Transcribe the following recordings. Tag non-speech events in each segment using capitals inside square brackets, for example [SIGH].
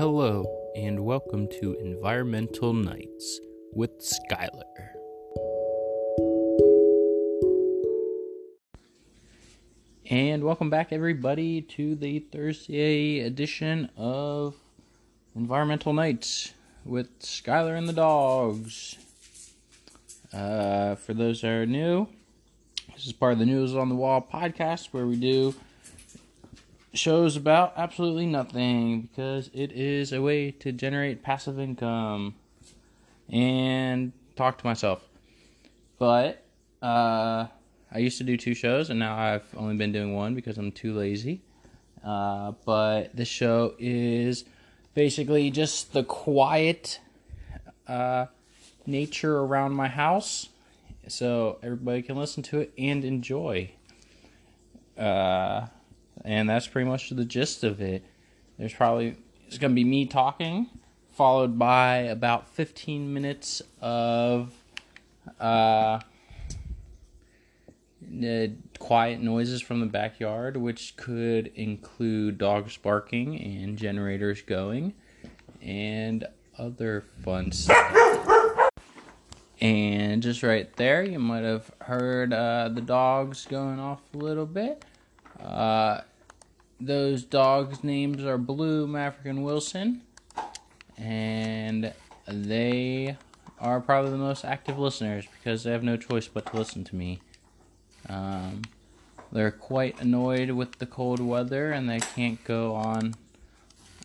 Hello, and welcome to Environmental Nights with Skylar. And welcome back, everybody, to the Thursday edition of Environmental Nights with Skylar and the dogs. Uh, for those that are new, this is part of the News on the Wall podcast where we do shows about absolutely nothing because it is a way to generate passive income and talk to myself. But uh, I used to do two shows and now I've only been doing one because I'm too lazy. Uh, but this show is basically just the quiet uh, nature around my house so everybody can listen to it and enjoy. Uh, and that's pretty much the gist of it. There's probably it's gonna be me talking, followed by about 15 minutes of uh, quiet noises from the backyard, which could include dogs barking and generators going, and other fun stuff. And just right there, you might have heard uh, the dogs going off a little bit. Uh, those dogs' names are Blue, Maverick, and Wilson, and they are probably the most active listeners because they have no choice but to listen to me. Um, they're quite annoyed with the cold weather and they can't go on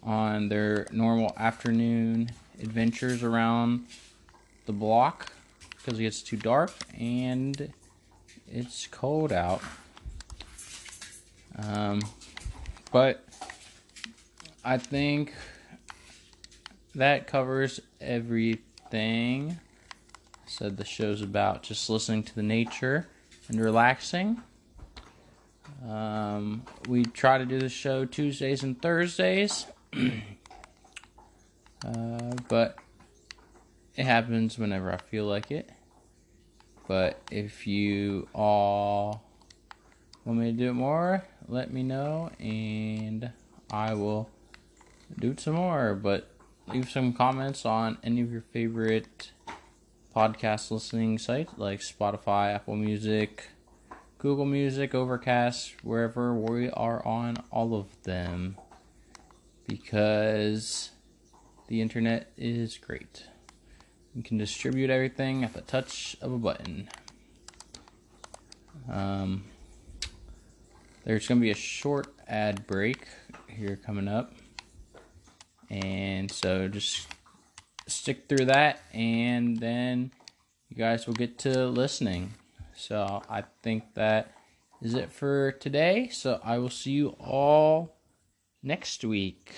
on their normal afternoon adventures around the block because it gets too dark and it's cold out. Um, but I think that covers everything. Said the show's about just listening to the nature and relaxing. Um, we try to do the show Tuesdays and Thursdays, [CLEARS THROAT] uh, but it happens whenever I feel like it. But if you all want me to do it more, let me know and I will do it some more. But leave some comments on any of your favorite podcast listening sites like Spotify, Apple Music, Google Music, Overcast, wherever we are on all of them. Because the internet is great. You can distribute everything at the touch of a button. Um, there's going to be a short ad break here coming up. And so just stick through that, and then you guys will get to listening. So I think that is it for today. So I will see you all next week.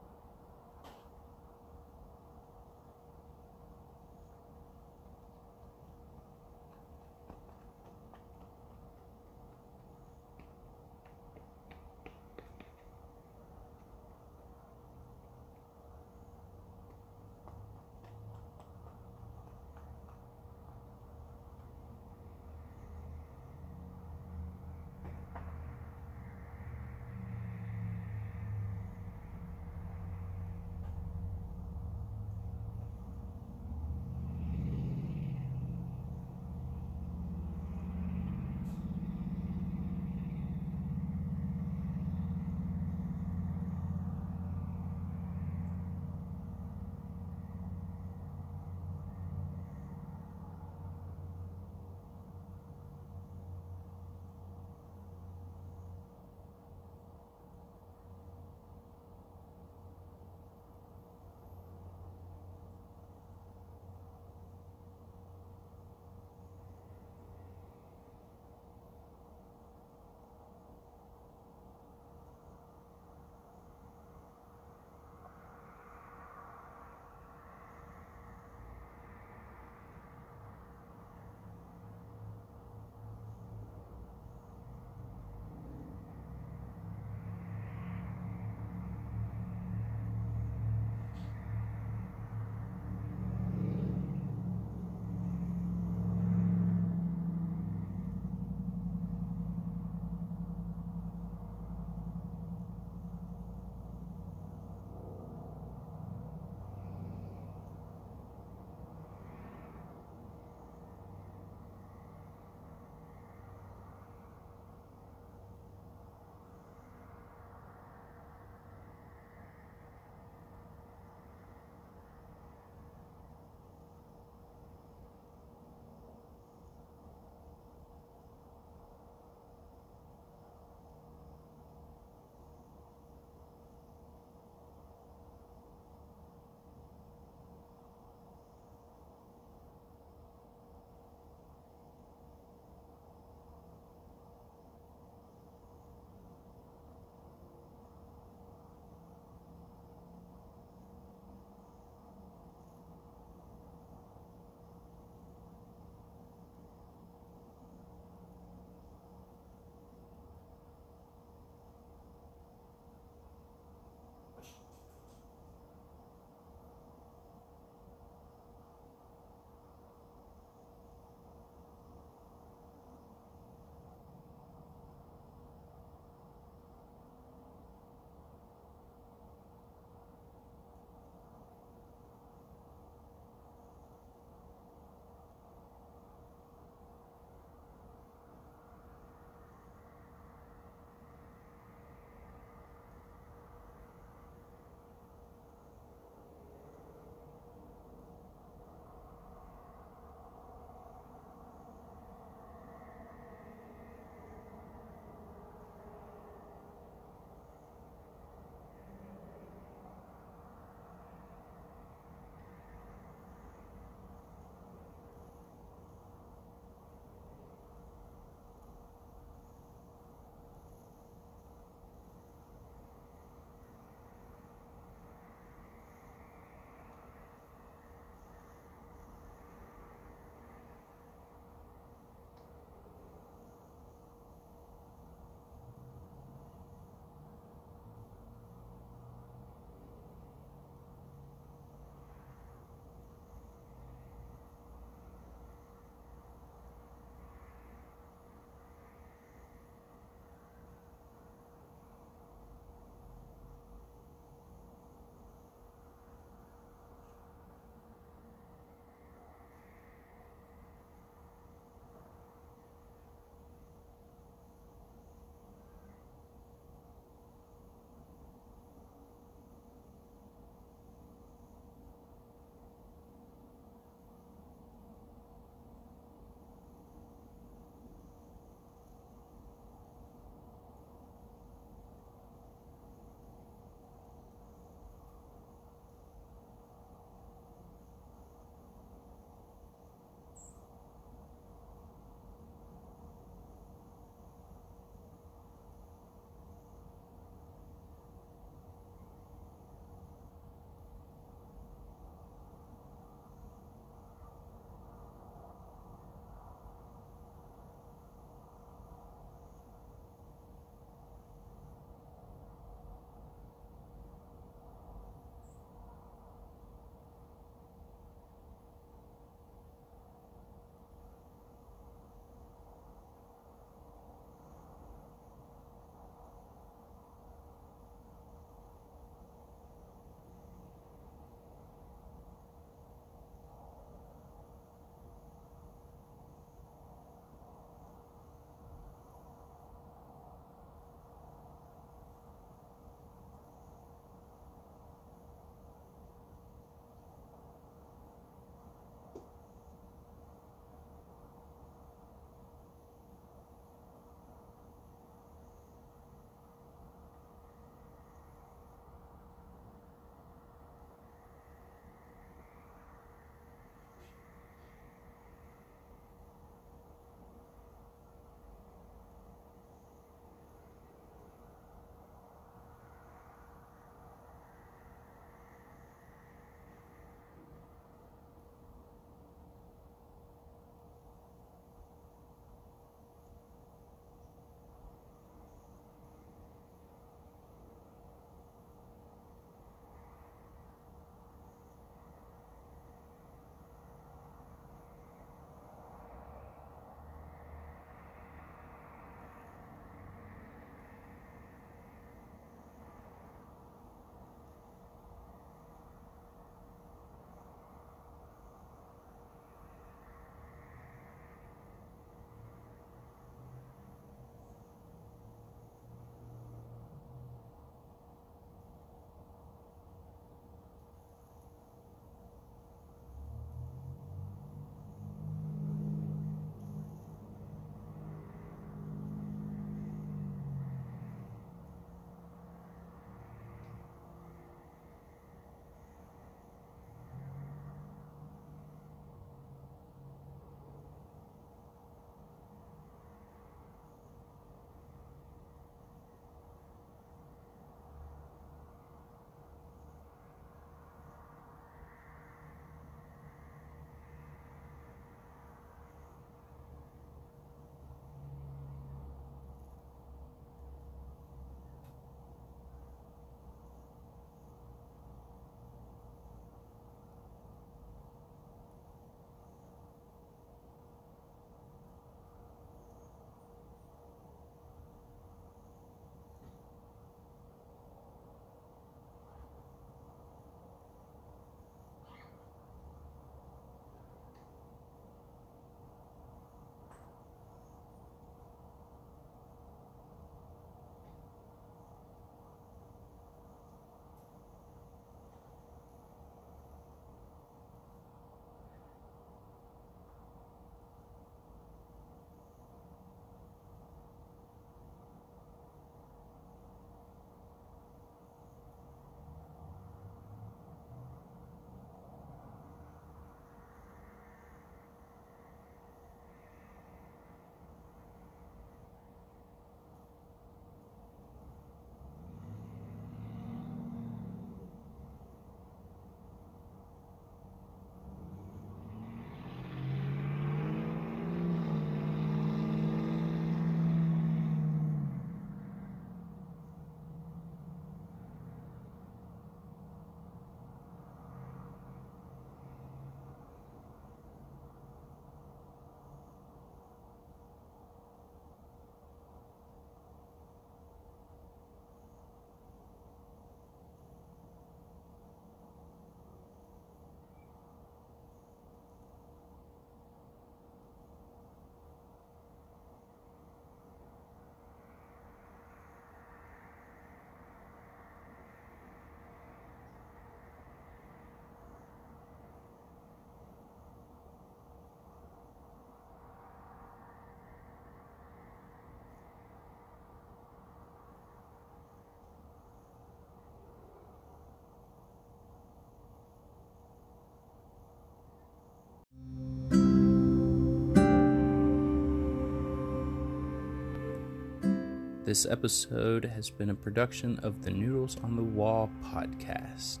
This episode has been a production of the Noodles on the Wall podcast.